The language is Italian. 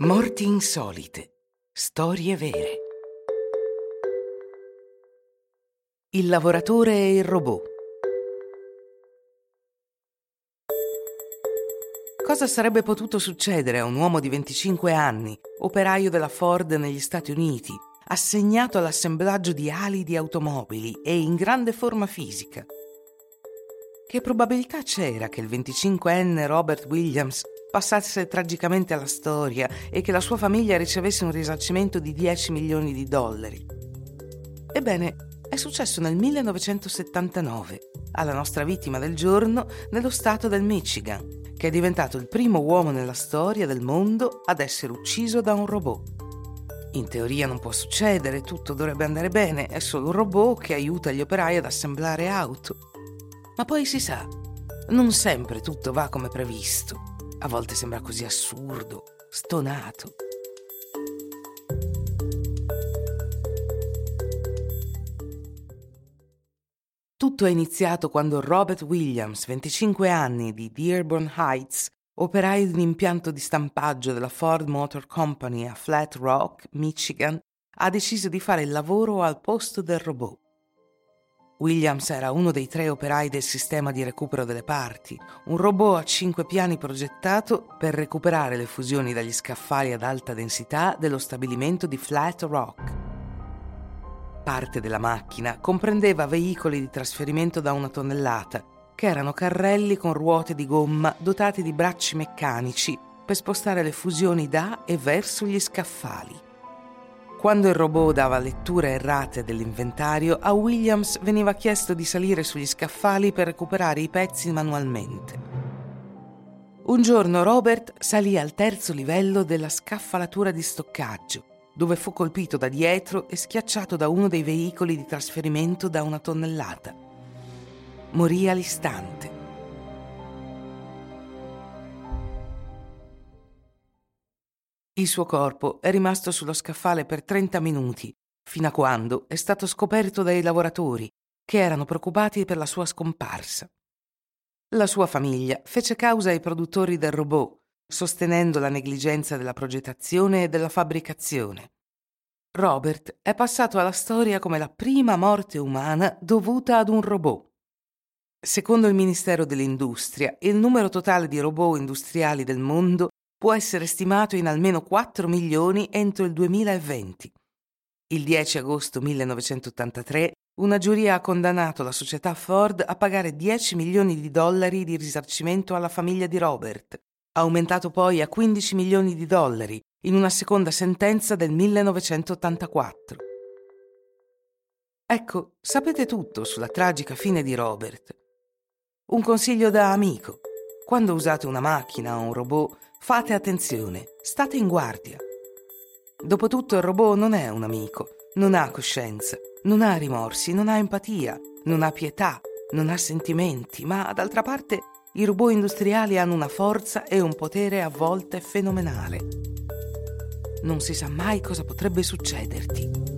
Morti insolite. Storie vere. Il lavoratore e il robot. Cosa sarebbe potuto succedere a un uomo di 25 anni, operaio della Ford negli Stati Uniti, assegnato all'assemblaggio di ali di automobili e in grande forma fisica? Che probabilità c'era che il 25enne Robert Williams passasse tragicamente alla storia e che la sua famiglia ricevesse un risarcimento di 10 milioni di dollari. Ebbene, è successo nel 1979, alla nostra vittima del giorno, nello stato del Michigan, che è diventato il primo uomo nella storia del mondo ad essere ucciso da un robot. In teoria non può succedere, tutto dovrebbe andare bene, è solo un robot che aiuta gli operai ad assemblare auto. Ma poi si sa, non sempre tutto va come previsto. A volte sembra così assurdo, stonato. Tutto è iniziato quando Robert Williams, 25 anni, di Dearborn Heights, operaio di un impianto di stampaggio della Ford Motor Company a Flat Rock, Michigan, ha deciso di fare il lavoro al posto del robot. Williams era uno dei tre operai del sistema di recupero delle parti, un robot a cinque piani progettato per recuperare le fusioni dagli scaffali ad alta densità dello stabilimento di Flat Rock. Parte della macchina comprendeva veicoli di trasferimento da una tonnellata, che erano carrelli con ruote di gomma dotati di bracci meccanici per spostare le fusioni da e verso gli scaffali. Quando il robot dava letture errate dell'inventario, a Williams veniva chiesto di salire sugli scaffali per recuperare i pezzi manualmente. Un giorno Robert salì al terzo livello della scaffalatura di stoccaggio, dove fu colpito da dietro e schiacciato da uno dei veicoli di trasferimento da una tonnellata. Morì all'istante. Il suo corpo è rimasto sullo scaffale per 30 minuti, fino a quando è stato scoperto dai lavoratori, che erano preoccupati per la sua scomparsa. La sua famiglia fece causa ai produttori del robot, sostenendo la negligenza della progettazione e della fabbricazione. Robert è passato alla storia come la prima morte umana dovuta ad un robot. Secondo il Ministero dell'Industria, il numero totale di robot industriali del mondo può essere stimato in almeno 4 milioni entro il 2020. Il 10 agosto 1983 una giuria ha condannato la società Ford a pagare 10 milioni di dollari di risarcimento alla famiglia di Robert, aumentato poi a 15 milioni di dollari in una seconda sentenza del 1984. Ecco, sapete tutto sulla tragica fine di Robert. Un consiglio da amico. Quando usate una macchina o un robot, Fate attenzione, state in guardia. Dopotutto il robot non è un amico, non ha coscienza, non ha rimorsi, non ha empatia, non ha pietà, non ha sentimenti, ma d'altra parte i robot industriali hanno una forza e un potere a volte fenomenale. Non si sa mai cosa potrebbe succederti.